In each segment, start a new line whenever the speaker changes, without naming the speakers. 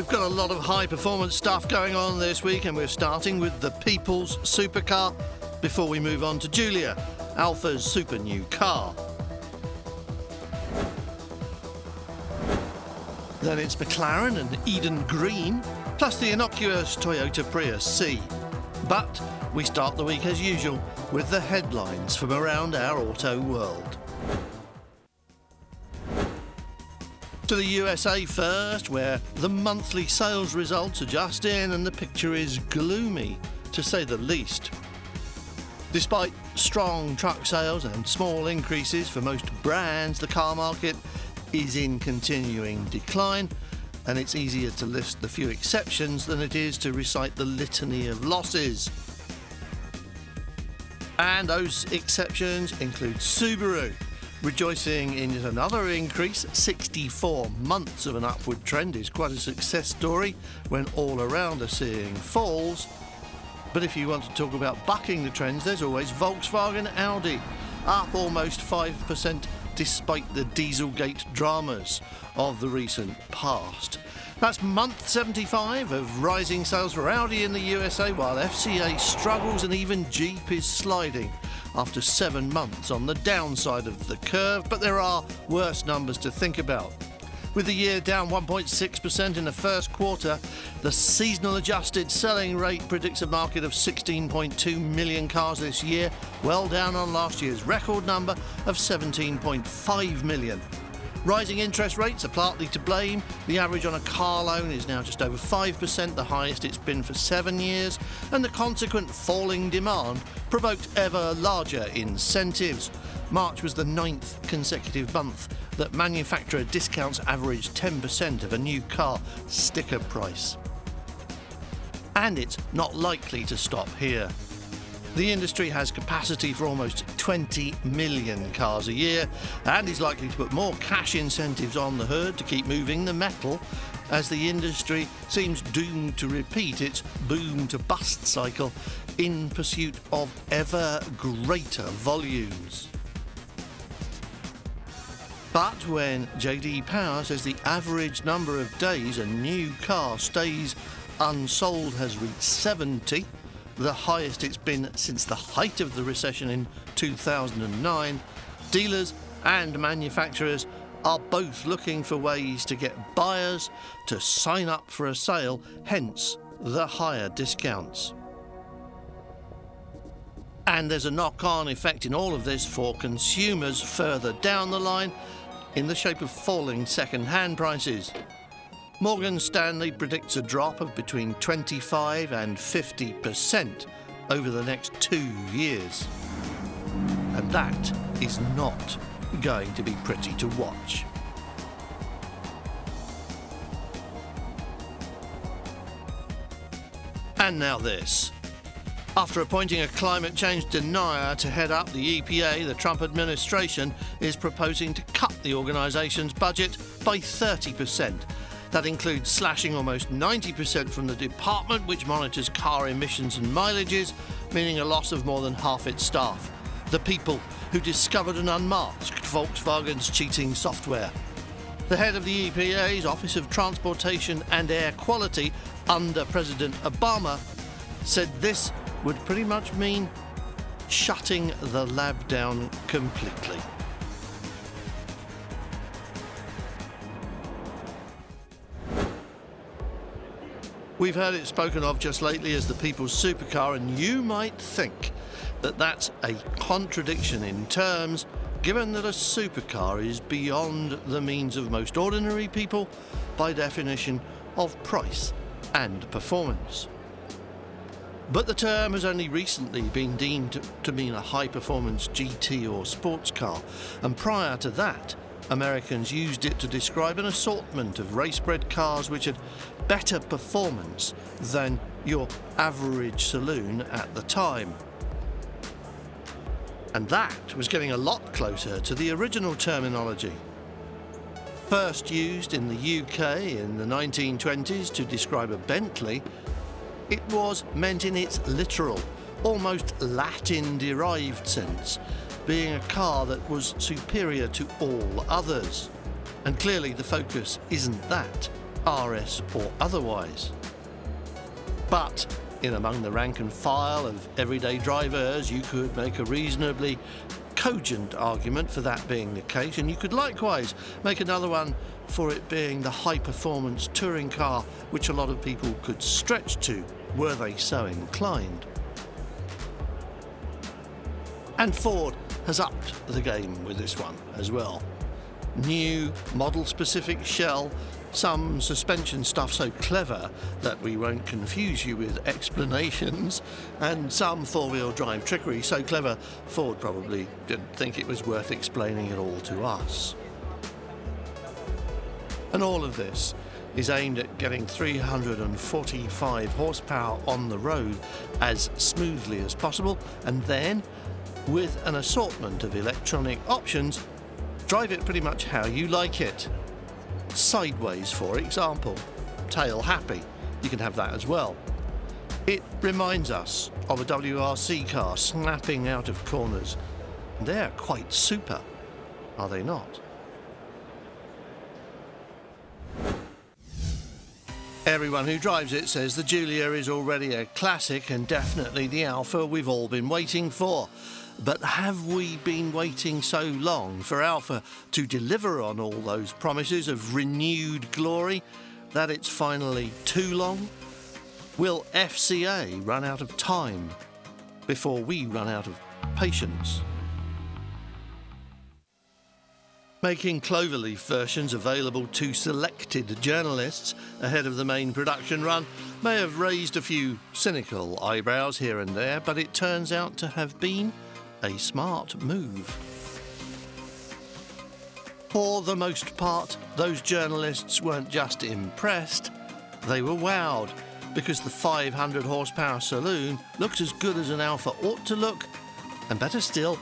We've got a lot of high performance stuff going on this week, and we're starting with the People's Supercar before we move on to Giulia, Alfa's super new car. Then it's McLaren and Eadon Green, plus the innocuous Toyota Prius C. But we start the week as usual with the headlines from around our auto world. To the USA first, where the monthly sales results are just in and the picture is gloomy, to say the least. Despite strong truck sales and small increases for most brands, the car market is in continuing decline, and it's easier to list the few exceptions than it is to recite the litany of losses. And those exceptions include Subaru, rejoicing in yet another increase. 64 months of an upward trend is quite a success story when all around are seeing falls. But if you want to talk about bucking the trends, there's always Volkswagen Audi, up almost 5% despite the Dieselgate dramas of the recent past. That's month 75 of rising sales for Audi in the USA, while FCA struggles and even Jeep is sliding after seven months on the downside of the curve. But there are worse numbers to think about. With the year down 1.6% in the first quarter, the seasonal adjusted selling rate predicts a market of 16.2 million cars this year, well down on last year's record number of 17.5 million. Rising interest rates are partly to blame. The average on a car loan is now just over 5%, the highest it's been for seven years, and the consequent falling demand provoked ever larger incentives. March was the ninth consecutive month that manufacturer discounts averaged 10% of a new car sticker price. And it's not likely to stop here. The industry has capacity for almost 20 million cars a year and is likely to put more cash incentives on the herd to keep moving the metal as the industry seems doomed to repeat its boom to bust cycle in pursuit of ever greater volumes. But when JD Power says the average number of days a new car stays unsold has reached 70, the highest it's been since the height of the recession in 2009, dealers and manufacturers are both looking for ways to get buyers to sign up for a sale, hence the higher discounts. And there's a knock on effect in all of this for consumers further down the line in the shape of falling second hand prices. Morgan Stanley predicts a drop of between 25 and 50% over the next two years. And that is not going to be pretty to watch. And now this. After appointing a climate change denier to head up the EPA, the Trump administration is proposing to cut the organisation's budget by 30% that includes slashing almost 90% from the department which monitors car emissions and mileages, meaning a loss of more than half its staff. The people who discovered and unmasked Volkswagen's cheating software. The head of the EPA's Office of Transportation and Air Quality under President Obama said this would pretty much mean shutting the lab down completely. We've heard it spoken of just lately as the people's supercar, and you might think that that's a contradiction in terms, given that a supercar is beyond the means of most ordinary people by definition of price and performance. But the term has only recently been deemed to, mean a high performance GT or sports car, and prior to that, Americans used it to describe an assortment of race bred cars which had better performance than your average saloon at the time. And that was getting a lot closer to the original terminology. First used in the UK in the 1920s to describe a Bentley, it was meant in its literal, almost Latin derived sense being a car that was superior to all others. And clearly the focus isn't that. RS or otherwise. But in among the rank and file of everyday drivers, you could make a reasonably cogent argument for that being the case, and you could likewise make another one for it being the high performance touring car which a lot of people could stretch to were they so inclined. And Ford has upped the game with this one as well. New model specific shell, some suspension stuff so clever that we won't confuse you with explanations, and some four wheel drive trickery so clever Ford probably didn't think it was worth explaining it all to us. And all of this is aimed at getting 345 horsepower on the road as smoothly as possible, and then, with an assortment of electronic options, drive it pretty much how you like it. Sideways, for example, tail happy, you can have that as well. It reminds us of a WRC car snapping out of corners. They're quite super, are they not? Everyone who drives it says the Giulia is already a classic and definitely the Alfa we've all been waiting for. But have we been waiting so long for Alfa to deliver on all those promises of renewed glory that it's finally too long? Will FCA run out of time before we run out of patience? making Cloverleaf versions available to selected journalists ahead of the main production run may have raised a few cynical eyebrows here and there, but it turns out to have been a smart move. For the most part, those journalists weren't just impressed, they were wowed because the 500 horsepower saloon looks as good as an Alfa ought to look, and better still,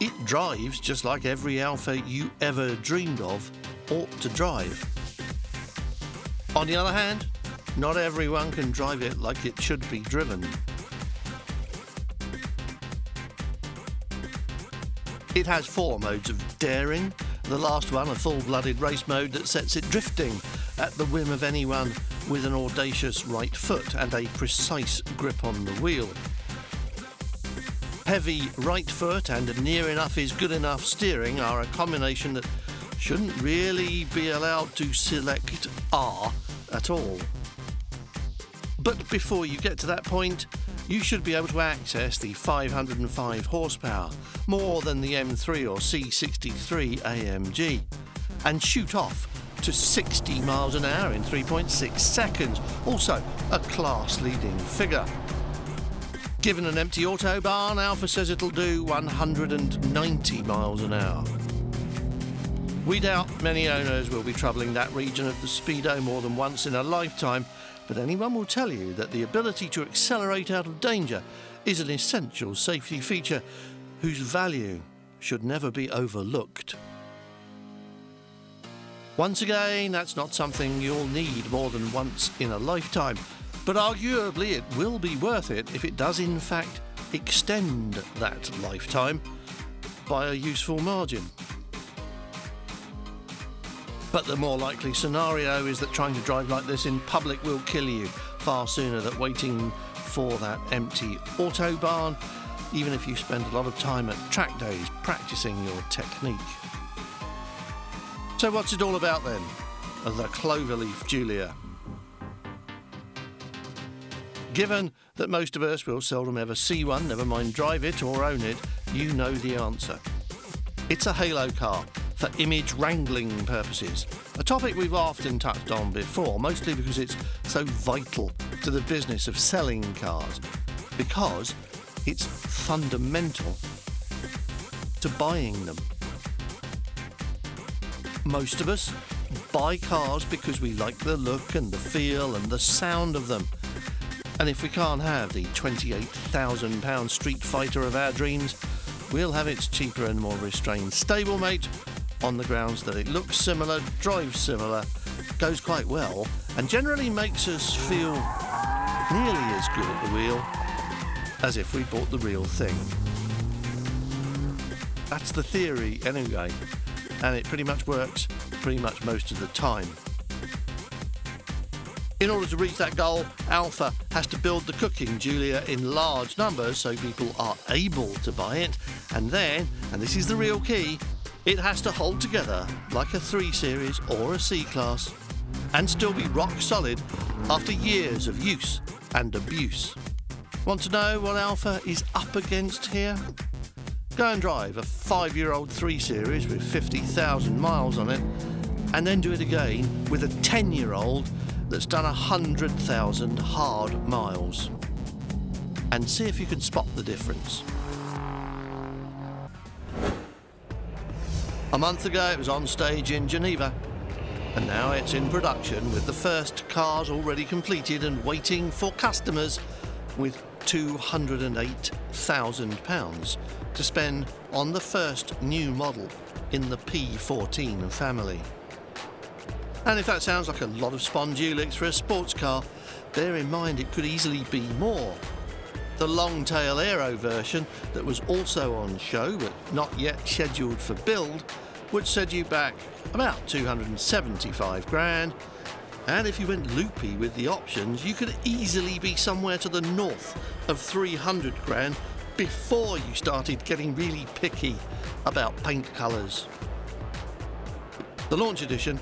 it drives just like every Alfa you ever dreamed of ought to drive. On the other hand, not everyone can drive it like it should be driven. It has four modes of daring, the last one a full-blooded race mode that sets it drifting at the whim of anyone with an audacious right foot and a precise grip on the wheel heavy right foot and near enough is good enough steering are a combination that shouldn't really be allowed to select R at all. But before you get to that point, you should be able to access the 505 horsepower, more than the M3 or C63 AMG, and shoot off to 60 miles an hour in 3.6 seconds, also a class leading figure. Given an empty autobahn, Alfa says it'll do 190 miles an hour. We doubt many owners will be troubling that region of the Speedo more than once in a lifetime, but anyone will tell you that the ability to accelerate out of danger is an essential safety feature whose value should never be overlooked. Once again, that's not something you'll need more than once in a lifetime, but arguably it will be worth it if it does in fact extend that lifetime by a useful margin. But the more likely scenario is that trying to drive like this in public will kill you far sooner than waiting for that empty autobahn, even if you spend a lot of time at track days practicing your technique. So, what's it all about then? The Cloverleaf Giulia. Given that most of us will seldom ever see one, never mind drive it or own it, you know the answer. It's a halo car for image wrangling purposes, a topic we've often touched on before, mostly because it's so vital to the business of selling cars, because it's fundamental to buying them. Most of us buy cars because we like the look and the feel and the sound of them. And if we can't have the £28,000 Street Fighter of our dreams, we'll have its cheaper and more restrained stablemate on the grounds that it looks similar, drives similar, goes quite well, and generally makes us feel nearly as good at the wheel as if we bought the real thing. That's the theory anyway, and it pretty much works pretty much most of the time. In order to reach that goal, Alfa has to build the cooking Giulia in large numbers so people are able to buy it. And then, and this is the real key, it has to hold together like a 3 Series or a C Class and still be rock solid after years of use and abuse. Want to know what Alfa is up against here? Go and drive a five year old 3 Series with 50,000 miles on it, and then do it again with a 10 year old that's done 100,000 hard miles. And see if you can spot the difference. A month ago, it was on stage in Geneva, and now it's in production with the first cars already completed and waiting for customers with £208,000 to spend on the first new model in the P14 family. And if that sounds like a lot of Spondulix for a sports car, bear in mind it could easily be more. The long tail aero version that was also on show but not yet scheduled for build would set you back about 275 grand. And if you went loopy with the options, you could easily be somewhere to the north of 300 grand before you started getting really picky about paint colours. The launch edition,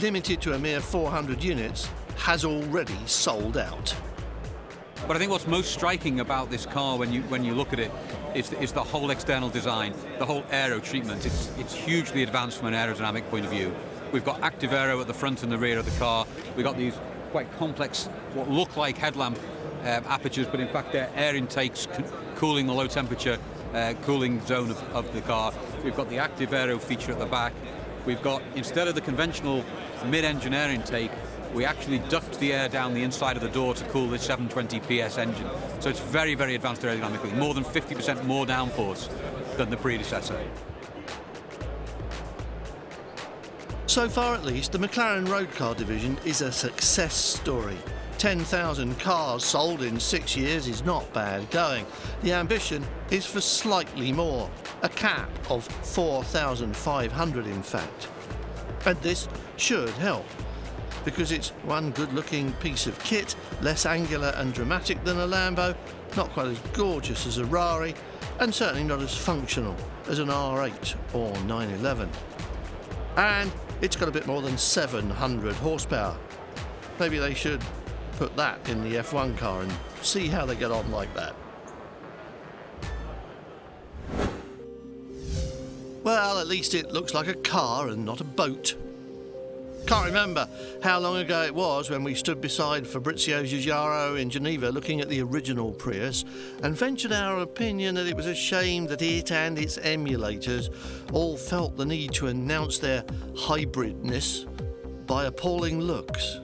limited to a mere 400 units, has already sold out.
But I think what's most striking about this car when you when you look at it is, is the whole external design, the whole aero treatment. It's, it's hugely advanced from an aerodynamic point of view. We've got active aero at the front and the rear of the car. We've got these quite complex, what look like headlamp um, apertures, but in fact they're air intakes cooling the low temperature uh, cooling zone of, of the car. We've got the active aero feature at the back. We've got, instead of the conventional mid-engine air intake, we actually duct the air down the inside of the door to cool this 720 PS engine. So it's very, very advanced aerodynamically, more than 50% more downforce than the predecessor.
So far at least, the McLaren road car division is a success story. 10,000 cars sold in six years is not bad going. The ambition is for slightly more, a cap of 4,500 in fact. And this should help because it's one good looking piece of kit, less angular and dramatic than a Lambo, not quite as gorgeous as a Rari, and certainly not as functional as an R8 or 911. And it's got a bit more than 700 horsepower. Maybe they should put that in the F1 car and see how they get on like that. Well, at least it looks like a car and not a boat. Can't remember how long ago it was when we stood beside Fabrizio Giugiaro in Geneva looking at the original Prius and ventured our opinion that it was a shame that it and its emulators all felt the need to announce their hybridness by appalling looks.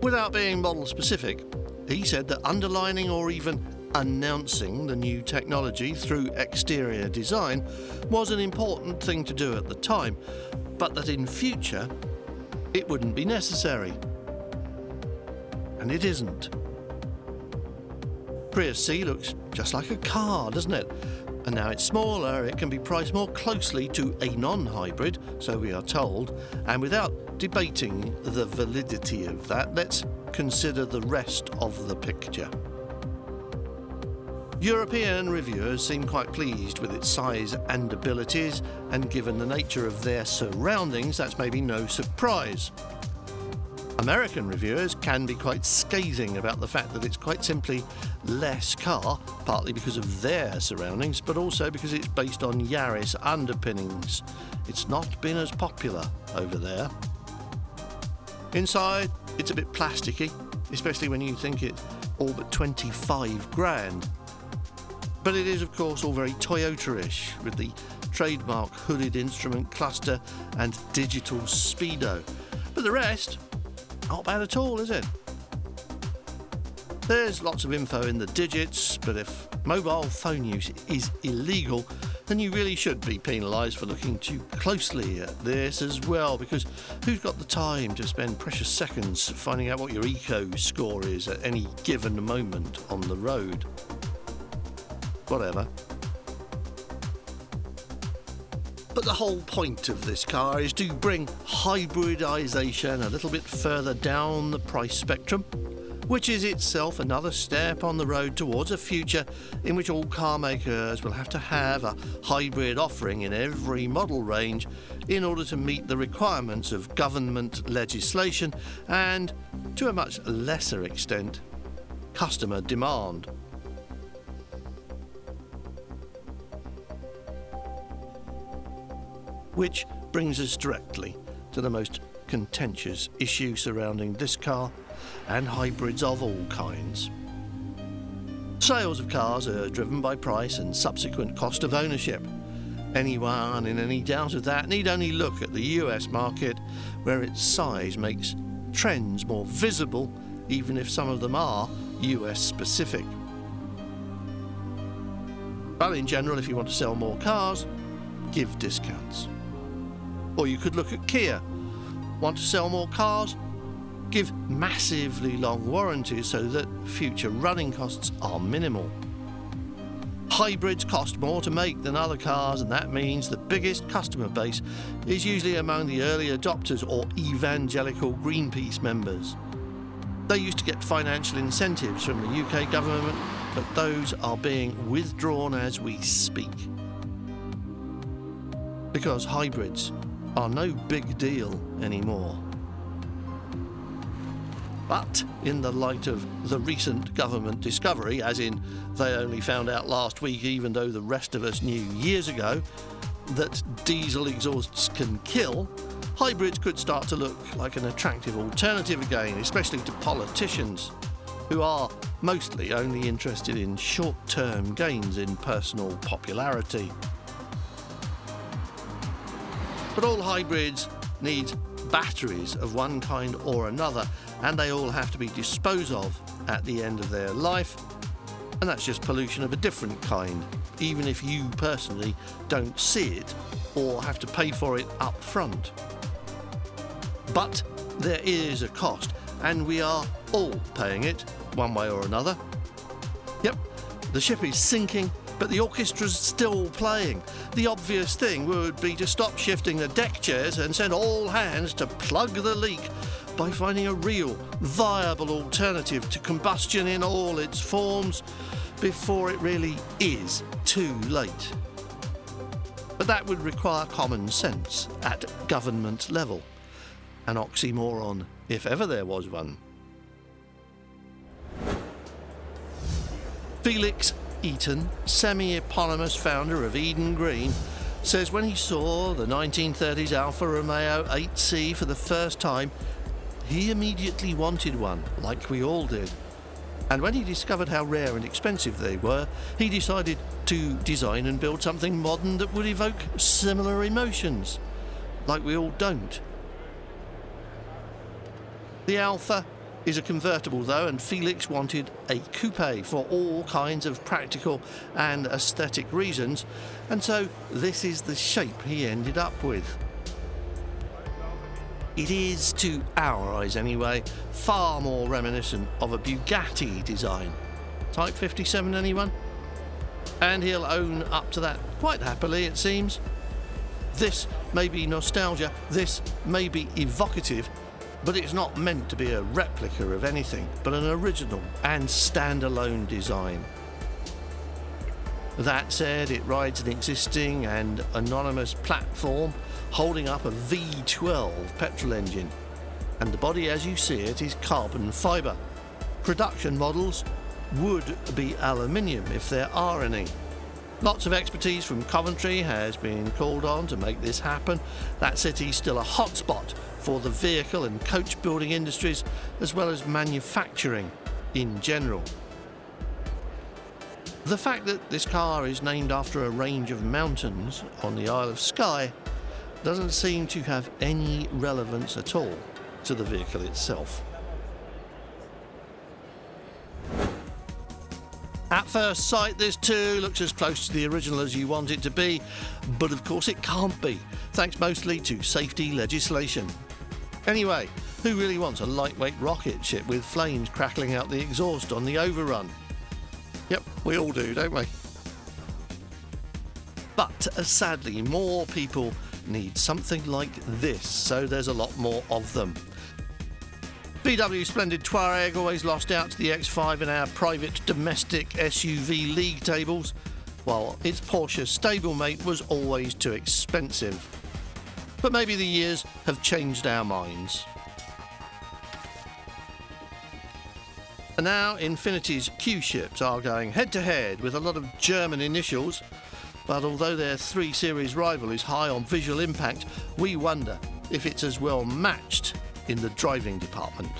Without being model specific, he said that underlining or even announcing the new technology through exterior design was an important thing to do at the time, but that in future it wouldn't be necessary. And it isn't. Prius C looks just like a car, doesn't it? And now it's smaller, it can be priced more closely to a non hybrid, so we are told. And without debating the validity of that, let's consider the rest of the picture. European reviewers seem quite pleased with its size and abilities, and given the nature of their surroundings, that's maybe no surprise. American reviewers can be quite scathing about the fact that it's quite simply less car, partly because of their surroundings, but also because it's based on Yaris underpinnings. It's not been as popular over there. Inside, it's a bit plasticky, especially when you think it's all but 25 grand. But it is, of course, all very Toyota ish, with the trademark hooded instrument cluster and digital speedo. But the rest, not bad at all, is it? There's lots of info in the digits, but if mobile phone use is illegal, then you really should be penalised for looking too closely at this as well, because who's got the time to spend precious seconds finding out what your eco score is at any given moment on the road? Whatever. But the whole point of this car is to bring hybridisation a little bit further down the price spectrum, which is itself another step on the road towards a future in which all car makers will have to have a hybrid offering in every model range in order to meet the requirements of government legislation and, to a much lesser extent, customer demand. Which brings us directly to the most contentious issue surrounding this car and hybrids of all kinds. Sales of cars are driven by price and subsequent cost of ownership. Anyone in any doubt of that need only look at the US market, where its size makes trends more visible, even if some of them are US specific. But in general, if you want to sell more cars, give discounts. Or you could look at Kia. Want to sell more cars? Give massively long warranties so that future running costs are minimal. Hybrids cost more to make than other cars, and that means the biggest customer base is usually among the early adopters or evangelical Greenpeace members. They used to get financial incentives from the UK government, but those are being withdrawn as we speak. Because hybrids are no big deal anymore. But in the light of the recent government discovery, as in they only found out last week, even though the rest of us knew years ago, that diesel exhausts can kill, hybrids could start to look like an attractive alternative again, especially to politicians who are mostly only interested in short term gains in personal popularity. But all hybrids need batteries of one kind or another, and they all have to be disposed of at the end of their life. And that's just pollution of a different kind, even if you personally don't see it or have to pay for it up front. But there is a cost, and we are all paying it one way or another. Yep, the ship is sinking, but the orchestra's still playing. The obvious thing would be to stop shifting the deck chairs and send all hands to plug the leak by finding a real, viable alternative to combustion in all its forms before it really is too late. But that would require common sense at government level. An oxymoron, if ever there was one. Felix Eaton, semi eponymous founder of Eadon Green, says when he saw the 1930s Alfa Romeo 8C for the first time, he immediately wanted one, like we all did. And when he discovered how rare and expensive they were, he decided to design and build something modern that would evoke similar emotions, like we all don't. The Alfa is a convertible though, and Felix wanted a coupe for all kinds of practical and aesthetic reasons, and so this is the shape he ended up with. It is, to our eyes anyway, far more reminiscent of a Bugatti design. Type 57, anyone? And he'll own up to that quite happily, it seems. This may be nostalgia, this may be evocative, but it's not meant to be a replica of anything, but an original and standalone design. That said, it rides an existing and anonymous platform holding up a V12 petrol engine, and the body as you see it is carbon fibre. Production models would be aluminium if there are any. Lots of expertise from Coventry has been called on to make this happen. That city's still a hotspot for the vehicle and coach building industries, as well as manufacturing in general. The fact that this car is named after a range of mountains on the Isle of Skye doesn't seem to have any relevance at all to the vehicle itself. At first sight, this too looks as close to the original as you want it to be, but of course it can't be, thanks mostly to safety legislation. Anyway, who really wants a lightweight rocket ship with flames crackling out the exhaust on the overrun? Yep, we all do, don't we? But uh, sadly, more people need something like this, so there's a lot more of them. VW Splendid Touareg always lost out to the X5 in our private domestic SUV league tables, while its Porsche stablemate was always too expensive. But maybe the years have changed our minds. And now Infiniti's Q ships are going head to head with a lot of German initials, but although their 3 Series rival is high on visual impact, we wonder if it's as well matched in the driving department.